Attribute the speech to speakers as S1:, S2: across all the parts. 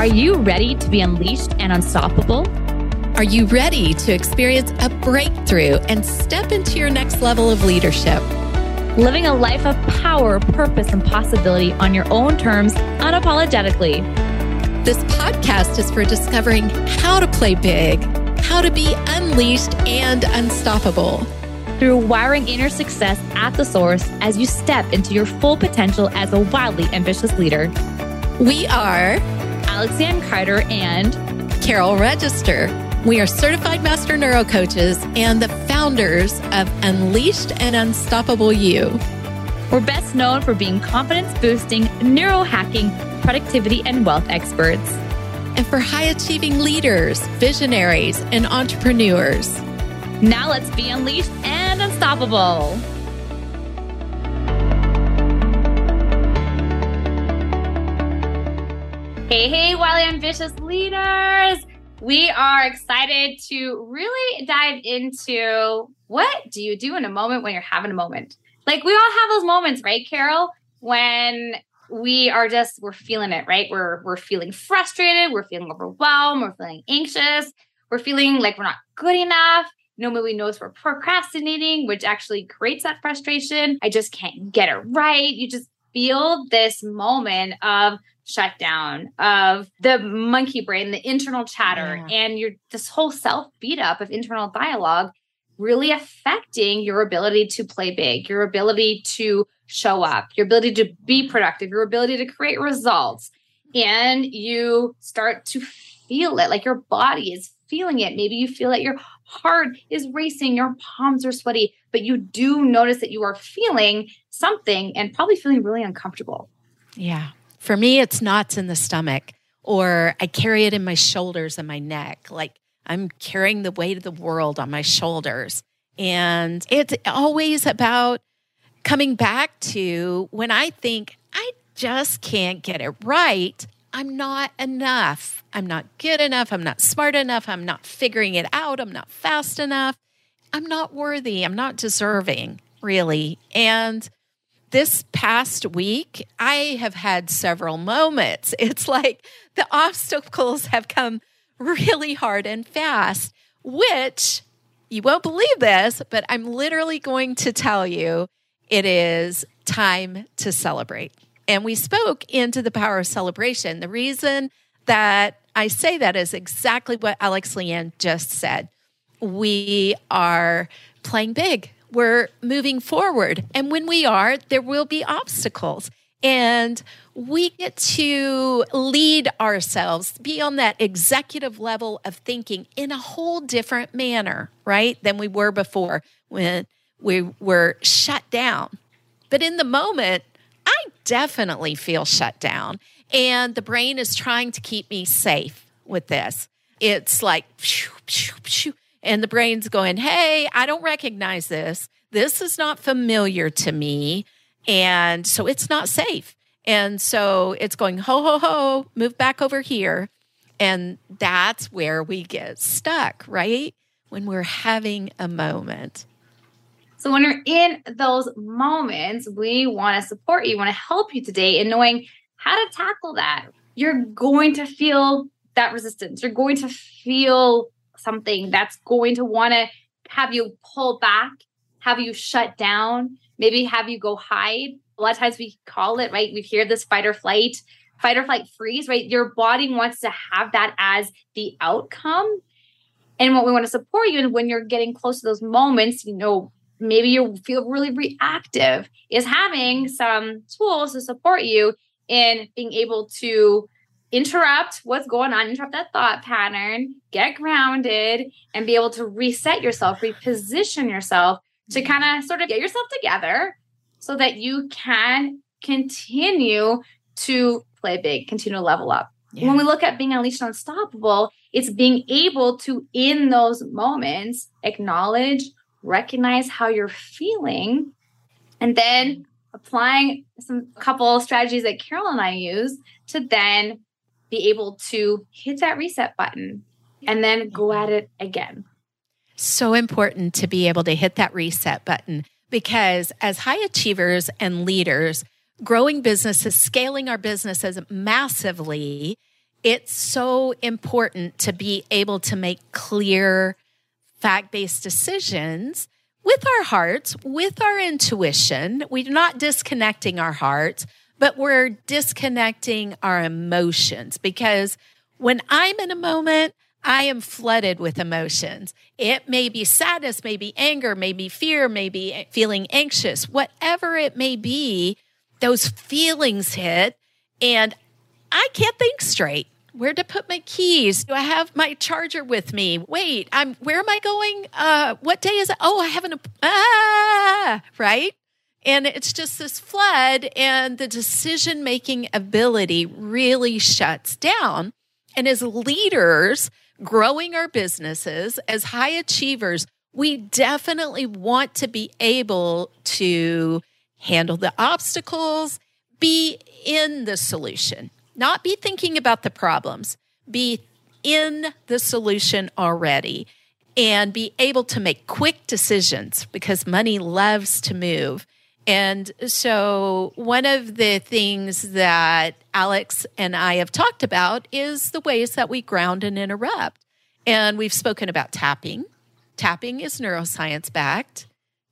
S1: Are you ready to be unleashed and unstoppable?
S2: Are you ready to experience a breakthrough and step into your next level of leadership?
S1: Living a life of power, purpose, and possibility on your own terms, unapologetically.
S2: This podcast is for discovering how to play big, how to be unleashed and unstoppable.
S1: Through wiring inner success at the source as you step into your full potential as a wildly ambitious leader.
S2: We are
S1: Alex Lianne Carter and
S2: Carol Register. We are certified master neuro coaches and the founders of Unleashed and Unstoppable You.
S1: We're best known for being confidence boosting, neuro hacking, productivity, and wealth experts.
S2: And for high achieving leaders, visionaries, and entrepreneurs.
S1: Now let's be unleashed and unstoppable. Hey, hey, wildly ambitious leaders. We are excited to really dive into what do you do in a moment when you're having a moment? Like we all have those moments, right, Carol? When we are just we're feeling it, right? We're we're feeling frustrated, we're feeling overwhelmed, we're feeling anxious, we're feeling like we're not good enough. Nobody knows we're procrastinating, which actually creates that frustration. I just can't get it right. You just feel this moment of shutdown of the monkey brain, the internal chatter, yeah. and your this whole self beat up of internal dialogue really affecting your ability to play big, your ability to show up, your ability to be productive, your ability to create results. And you start to feel it like your body is feeling it. Maybe you feel that your heart is racing, your palms are sweaty, but you do notice that you are feeling something and probably feeling really uncomfortable.
S2: Yeah. For me, it's knots in the stomach, or I carry it in my shoulders and my neck. Like I'm carrying the weight of the world on my shoulders. And it's always about coming back to when I think I just can't get it right. I'm not enough. I'm not good enough. I'm not smart enough. I'm not figuring it out. I'm not fast enough. I'm not worthy. I'm not deserving, really. And this past week, I have had several moments. It's like the obstacles have come really hard and fast, which you won't believe this, but I'm literally going to tell you it is time to celebrate. And we spoke into the power of celebration. The reason that I say that is exactly what Alex Lianne just said. We are playing big we're moving forward. And when we are, there will be obstacles. And we get to lead ourselves, be on that executive level of thinking in a whole different manner, right, than we were before when we were shut down. But in the moment, I definitely feel shut down. And the brain is trying to keep me safe with this. It's like, phew, phew, phew, and the brain's going, Hey, I don't recognize this. This is not familiar to me. And so it's not safe. And so it's going, ho, ho, ho, move back over here. And that's where we get stuck, right? When we're having a moment.
S1: So when you're in those moments, we want to support you, want to help you today in knowing how to tackle that. You're going to feel that resistance. You're going to feel something that's going to want to have you pull back, have you shut down, maybe have you go hide. A lot of times we call it, right? We hear this fight or flight, fight or flight freeze, right? Your body wants to have that as the outcome. And what we want to support you and when you're getting close to those moments, you know, maybe you feel really reactive, is having some tools to support you in being able to interrupt what's going on, interrupt that thought pattern, get grounded, and be able to reset yourself, reposition yourself to kind of sort of get yourself together so that you can continue to play big, continue to level up. Yeah. When we look at being unleashed unstoppable, it's being able to, in those moments, acknowledge, recognize how you're feeling, and then applying some couple strategies that Carol and I use to then be able to hit that reset button and then go at it again.
S2: So important to be able to hit that reset button because as high achievers and leaders, growing businesses, scaling our businesses massively, it's so important to be able to make clear, fact based decisions with our hearts, with our intuition. We're not disconnecting our hearts, but we're disconnecting our emotions because when I'm in a moment, I am flooded with emotions. It may be sadness, maybe anger, maybe fear, maybe feeling anxious, whatever it may be, those feelings hit and I can't think straight. Where to put my keys? Do I have my charger with me? Wait, I'm where am I going? Uh what day is it? Oh, I have an ah, right? And it's just this flood and the decision making ability really shuts down. And as leaders, growing our businesses as high achievers, we definitely want to be able to handle the obstacles, be in the solution, not be thinking about the problems, be in the solution already, and be able to make quick decisions because money loves to move. And so, one of the things that Alex and I have talked about is the ways that we ground and interrupt. And we've spoken about tapping. Tapping is neuroscience backed.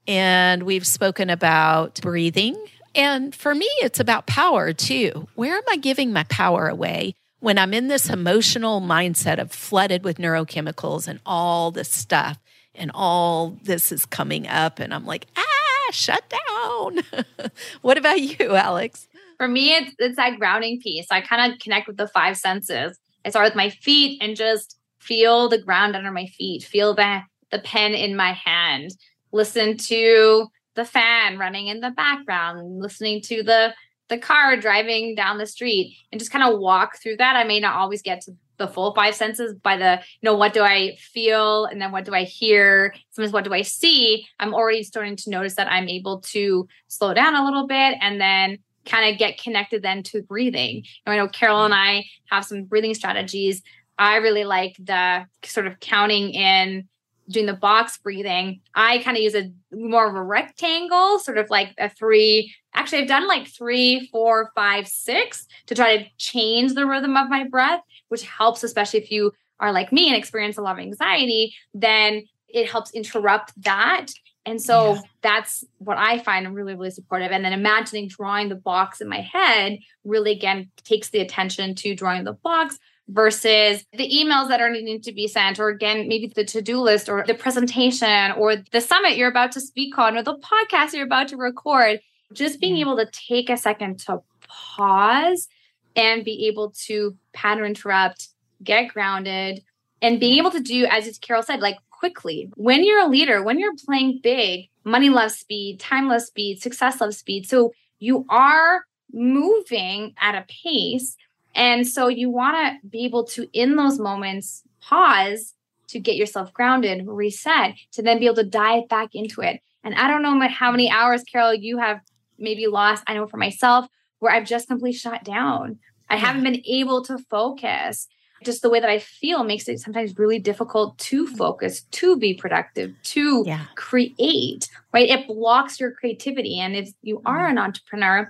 S2: And we've spoken about breathing. And for me, it's about power too. Where am I giving my power away when I'm in this emotional mindset of flooded with neurochemicals and all this stuff and all this is coming up? And I'm like, ah, shut down. what about you, Alex?
S1: For me, it's, it's that grounding piece. I kind of connect with the five senses. I start with my feet and just feel the ground under my feet, feel the, the pen in my hand, listen to the fan running in the background, listening to the the car driving down the street and just kind of walk through that. I may not always get to the full five senses by the, you know, what do I feel and then what do I hear? Sometimes what do I see? I'm already starting to notice that I'm able to slow down a little bit and then kind of get connected then to breathing. And I know Carol and I have some breathing strategies. I really like the sort of counting in doing the box breathing, I kind of use a more of a rectangle, sort of like a three. Actually, I've done like three, four, five, six to try to change the rhythm of my breath, which helps, especially if you are like me and experience a lot of anxiety, then it helps interrupt that. And so yeah. that's what I find really, really supportive. And then imagining drawing the box in my head really, again, takes the attention to drawing the box versus the emails that are needing to be sent, or again, maybe the to do list, or the presentation, or the summit you're about to speak on, or the podcast you're about to record. Just being able to take a second to pause and be able to pattern interrupt, get grounded, and being able to do, as Carol said, like quickly. When you're a leader, when you're playing big, money loves speed, time loves speed, success loves speed. So you are moving at a pace and so you want to be able to, in those moments, pause to get yourself grounded, reset, to then be able to dive back into it. And I don't know how many hours, Carol, you have maybe lost. I know for myself, where I've just completely shut down. I haven't been able to focus. Just the way that I feel makes it sometimes really difficult to focus, to be productive, to yeah. create, right? It blocks your creativity. And if you are mm-hmm. an entrepreneur,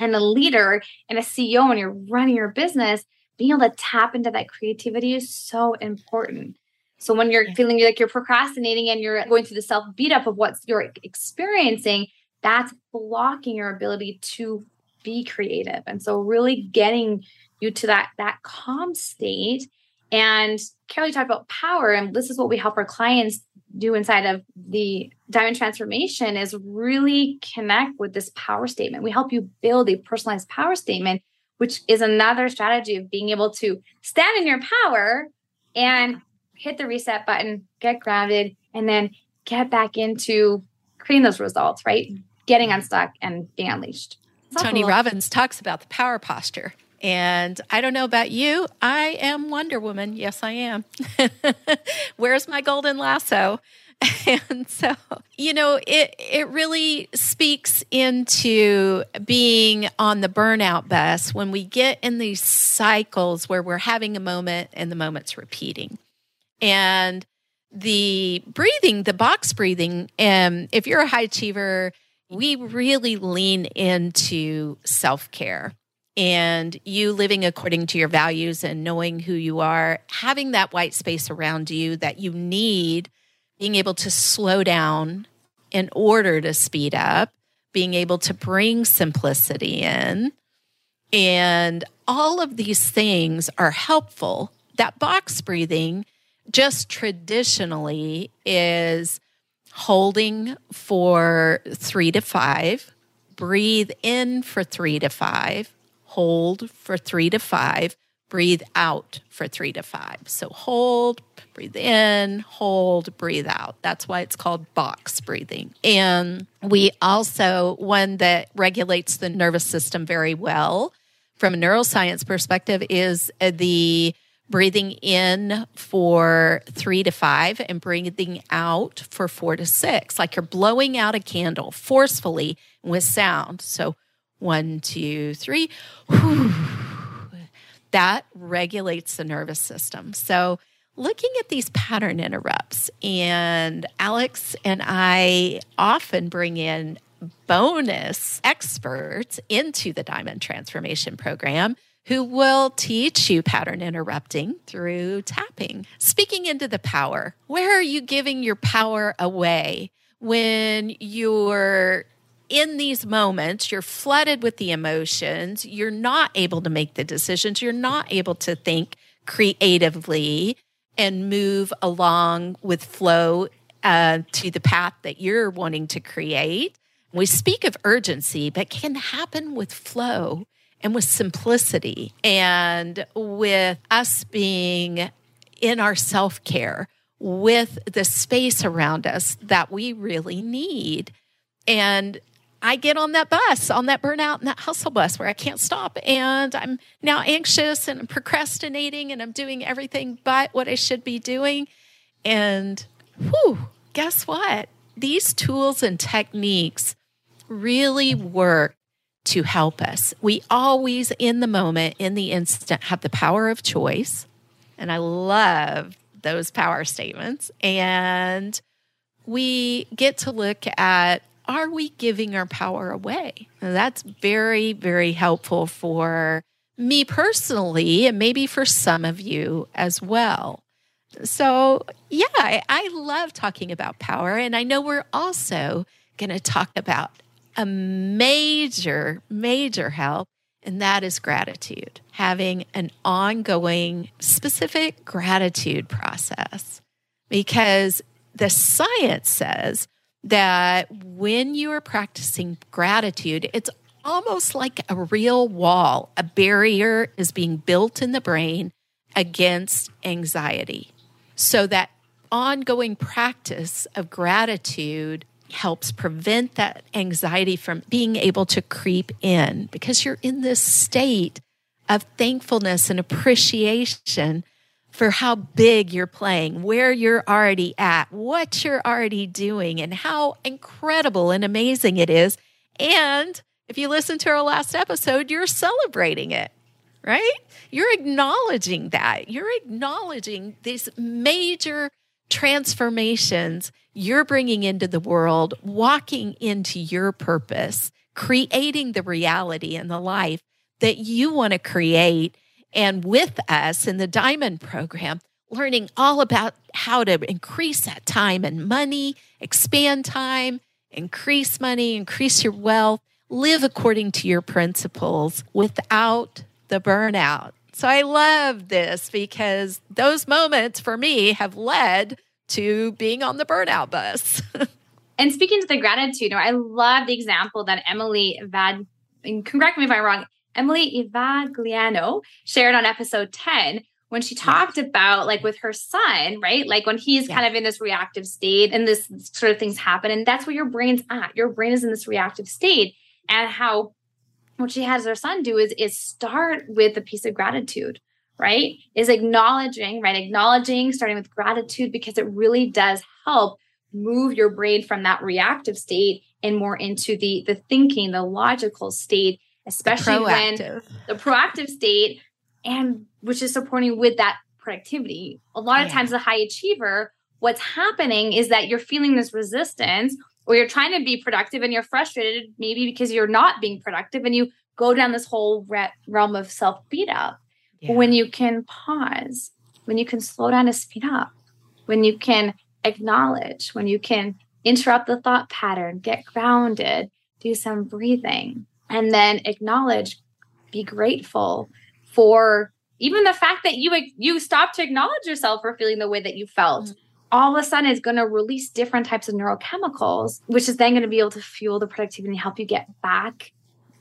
S1: and a leader and a CEO and you're running your business, being able to tap into that creativity is so important. So when you're feeling like you're procrastinating and you're going through the self beat up of what you're experiencing, that's blocking your ability to be creative. And so really getting you to that that calm state. And Carol, talked about power, and this is what we help our clients do inside of the diamond transformation is really connect with this power statement. We help you build a personalized power statement, which is another strategy of being able to stand in your power and hit the reset button, get grounded, and then get back into creating those results, right? Getting unstuck and being unleashed.
S2: Tony Robbins talks about the power posture. And I don't know about you, I am Wonder Woman. Yes, I am. Where's my golden lasso? and so you know it it really speaks into being on the burnout bus when we get in these cycles where we're having a moment and the moment's repeating and the breathing the box breathing um, if you're a high achiever we really lean into self-care and you living according to your values and knowing who you are, having that white space around you that you need, being able to slow down in order to speed up, being able to bring simplicity in. And all of these things are helpful. That box breathing just traditionally is holding for three to five, breathe in for three to five, hold for three to five, breathe out for three to five. So hold, breathe in, hold, breathe out. That's why it's called box breathing. And we also, one that regulates the nervous system very well from a neuroscience perspective, is uh, the breathing in for three to five and breathing out for four to six, like you're blowing out a candle forcefully with sound. So one, two, three. That regulates the nervous system. So, looking at these pattern interrupts, and Alex and I often bring in bonus experts into the Diamond Transformation Program who will teach you pattern interrupting through tapping. Speaking into the power, where are you giving your power away when you're in these moments, you're flooded with the emotions. You're not able to make the decisions. You're not able to think creatively and move along with flow uh, to the path that you're wanting to create. We speak of urgency, but can happen with flow and with simplicity and with us being in our self care, with the space around us that we really need. And I get on that bus, on that burnout and that hustle bus where I can't stop. And I'm now anxious and I'm procrastinating and I'm doing everything but what I should be doing. And whew, guess what? These tools and techniques really work to help us. We always, in the moment, in the instant, have the power of choice. And I love those power statements. And we get to look at are we giving our power away? And that's very, very helpful for me personally, and maybe for some of you as well. So, yeah, I, I love talking about power. And I know we're also going to talk about a major, major help, and that is gratitude, having an ongoing, specific gratitude process. Because the science says that when you are practicing gratitude, it's almost like a real wall. A barrier is being built in the brain against anxiety. So that ongoing practice of gratitude helps prevent that anxiety from being able to creep in because you're in this state of thankfulness and appreciation for how big you're playing, where you're already at, what you're already doing, and how incredible and amazing it is. And if you listen to our last episode, you're celebrating it, right? You're acknowledging that. You're acknowledging these major transformations you're bringing into the world, walking into your purpose, creating the reality and the life that you want to create and with us in the Diamond program, learning all about how to increase that time and money, expand time, increase money, increase your wealth, live according to your principles without the burnout. So I love this because those moments for me have led to being on the burnout bus.
S1: and speaking to the gratitude, I love the example that Emily Vad, and correct me if I'm wrong, Emily Evagliano shared on episode 10 when she talked about like with her son, right? Like when he's yeah. kind of in this reactive state and this sort of things happen. And that's where your brain's at. Your brain is in this reactive state. And how what she has her son do is is start with a piece of gratitude, right? Is acknowledging, right? Acknowledging, starting with gratitude, because it really does help move your brain from that reactive state and more into the the thinking, the logical state especially the when the proactive state and which is supporting with that productivity. A lot of yeah. times the high achiever, what's happening is that you're feeling this resistance or you're trying to be productive and you're frustrated maybe because you're not being productive and you go down this whole re- realm of self beat up. Yeah. When you can pause, when you can slow down to speed up, when you can acknowledge, when you can interrupt the thought pattern, get grounded, do some breathing, and then acknowledge, be grateful for even the fact that you you stop to acknowledge yourself for feeling the way that you felt. Mm-hmm. All of a sudden, is going to release different types of neurochemicals, which is then going to be able to fuel the productivity and help you get back.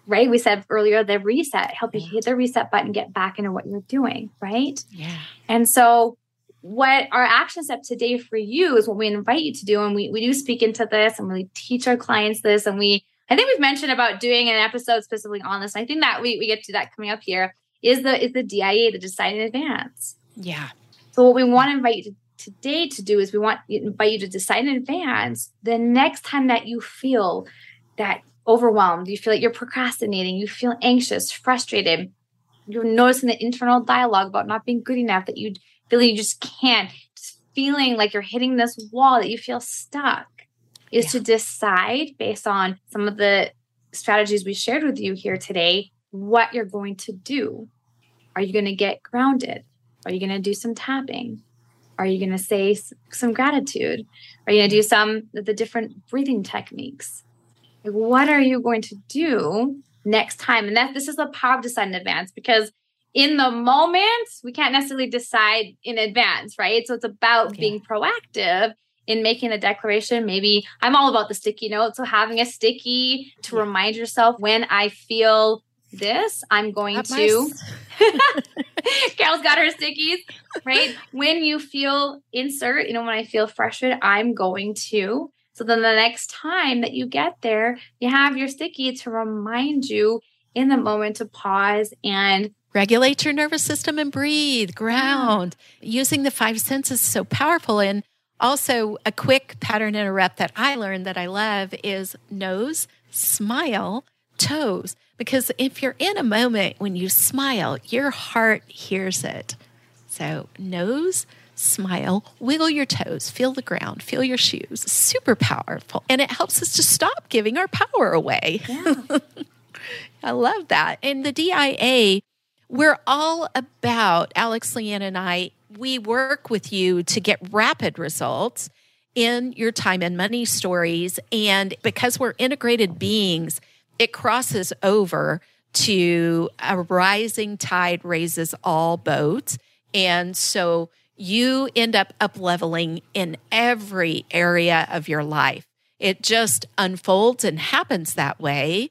S1: Right? We said earlier the reset, help you hit the reset button, get back into what you're doing. Right?
S2: Yeah.
S1: And so what our action step today for you is what we invite you to do. And we, we do speak into this and we teach our clients this. And we, I think we've mentioned about doing an episode specifically on this. I think that we, we get to that coming up here is the, is the DIA, the decide in advance.
S2: Yeah.
S1: So what we want to invite you to today to do is we want invite you to decide in advance the next time that you feel that overwhelmed, you feel like you're procrastinating, you feel anxious, frustrated, you're noticing the internal dialogue about not being good enough, that you feeling you just can't, just feeling like you're hitting this wall, that you feel stuck, is yeah. to decide based on some of the strategies we shared with you here today what you're going to do. Are you going to get grounded? Are you going to do some tapping? Are you going to say some gratitude? Are you going to do some of the different breathing techniques? Like, what are you going to do next time? And that this is the power of decide in advance because in the moment, we can't necessarily decide in advance, right? So it's about okay. being proactive in making a declaration. Maybe I'm all about the sticky note. So having a sticky to remind yourself when I feel this, I'm going Not to. Carol's got her stickies, right? when you feel insert, you know, when I feel frustrated, I'm going to. So then the next time that you get there, you have your sticky to remind you in the moment to pause and
S2: regulate your nervous system and breathe, ground. Yeah. Using the five senses is so powerful. And also, a quick pattern interrupt that I learned that I love is nose, smile, toes. Because if you're in a moment when you smile, your heart hears it. So, nose, smile, wiggle your toes, feel the ground, feel your shoes. Super powerful. And it helps us to stop giving our power away. Yeah. I love that. And the DIA we're all about, Alex Lianne and I, we work with you to get rapid results in your time and money stories. And because we're integrated beings, it crosses over to a rising tide raises all boats. And so you end up up leveling in every area of your life. It just unfolds and happens that way.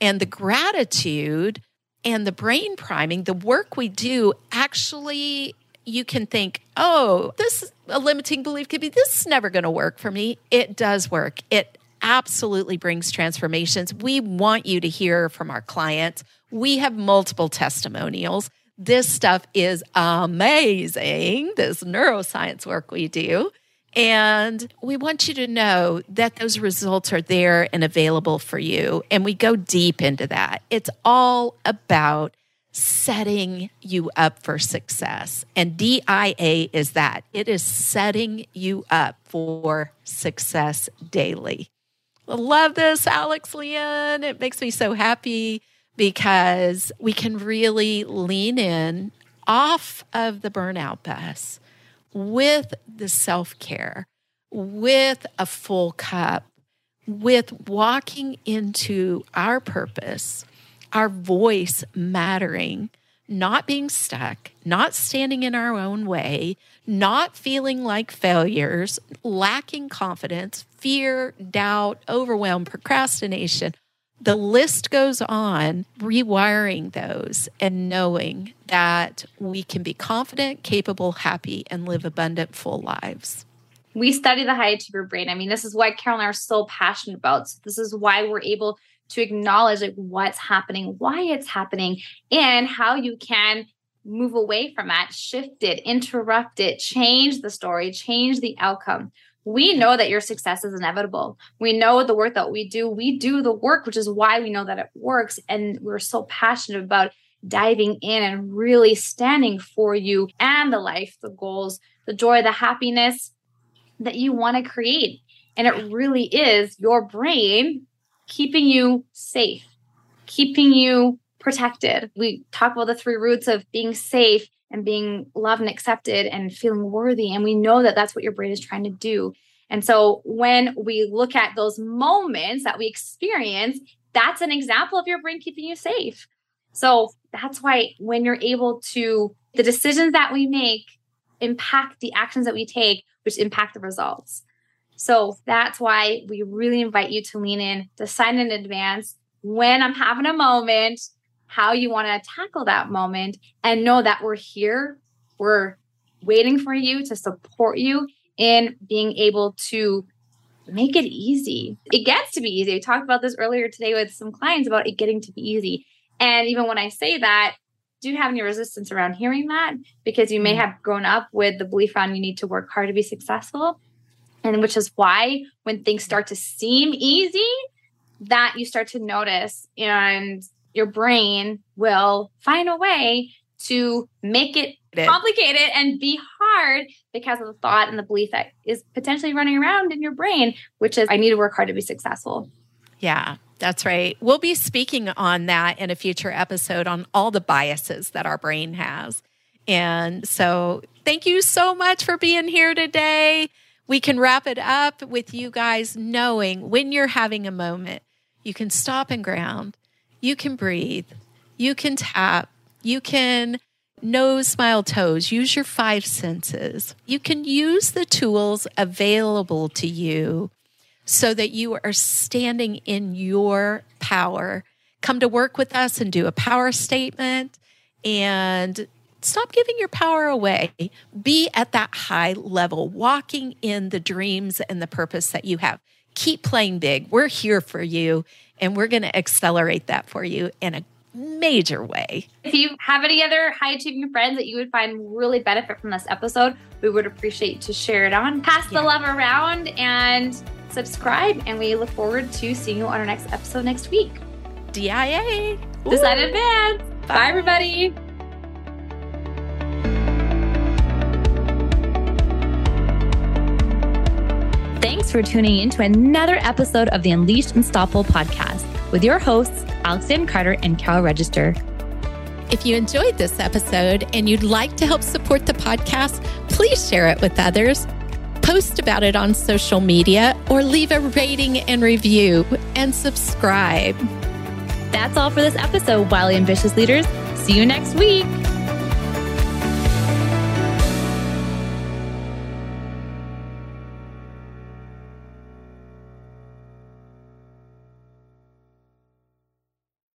S2: And the gratitude and the brain priming, the work we do actually you can think, oh, this a limiting belief could be this is never going to work for me. It does work. It absolutely brings transformations. We want you to hear from our clients. We have multiple testimonials. This stuff is amazing, this neuroscience work we do. And we want you to know that those results are there and available for you. And we go deep into that. It's all about setting you up for success. And DIA is that it is setting you up for success daily. Love this, Alex Lianne. It makes me so happy because we can really lean in off of the burnout bus with the self care, with a full cup, with walking into our purpose, our voice mattering, not being stuck, not standing in our own way, not feeling like failures, lacking confidence, fear, doubt, overwhelm, procrastination, the list goes on, rewiring those and knowing that we can be confident, capable, happy, and live abundant, full lives.
S1: We study the high achiever brain. I mean, this is why Carol and I are so passionate about. So this is why we're able to acknowledge like what's happening, why it's happening, and how you can move away from that, shift it, interrupt it, change the story, change the outcome we know that your success is inevitable. We know the work that we do. We do the work, which is why we know that it works. And we're so passionate about diving in and really standing for you and the life, the goals, the joy, the happiness that you want to create. And it really is your brain keeping you safe, keeping you protected. We talk about the three roots of being safe and being loved and accepted and feeling worthy. And we know that that's what your brain is trying to do. And so when we look at those moments that we experience, that's an example of your brain keeping you safe. So that's why when you're able to, the decisions that we make impact the actions that we take, which impact the results. So that's why we really invite you to lean in, decide in advance when I'm having a moment, how you want to tackle that moment, and know that we're here. We're waiting for you to support you in being able to make it easy. It gets to be easy. I talked about this earlier today with some clients about it getting to be easy. And even when I say that, do you have any resistance around hearing that? Because you may mm. have grown up with the belief around you need to work hard to be successful. And which is why when things mm-hmm. start to seem easy, that you start to notice and your brain will find a way to make it complicated and be hard because of the thought and the belief that is potentially running around in your brain, which is I need to work hard to be successful.
S2: Yeah, that's right. We'll be speaking on that in a future episode on all the biases that our brain has. And so, thank you so much for being here today. We can wrap it up with you guys knowing when you're having a moment, you can stop and ground, you can breathe, you can tap, you can nose, smile, toes, use your five senses. You can use the tools available to you so that you are standing in your power. Come to work with us and do a power statement and stop giving your power away. Be at that high level, walking in the dreams and the purpose that you have. Keep playing big. We're here for you and we're going to accelerate that for you in a major way.
S1: If you have any other high achieving friends that you would find really benefit from this episode, we would appreciate to share it on. Pass yeah. the love around and subscribe. And we look forward to seeing you on our next episode next week.
S2: DIA.
S1: Decide in advance. Bye, Bye everybody. For tuning in to another episode of the Unleashed Unstoppable podcast with your hosts, Alex Lianne Carter and Carol Register.
S2: If you enjoyed this episode and you'd like to help support the podcast, please share it with others, post about it on social media, or leave a rating and review and subscribe.
S1: That's all for this episode, Wildly Ambitious Leaders. See you next week.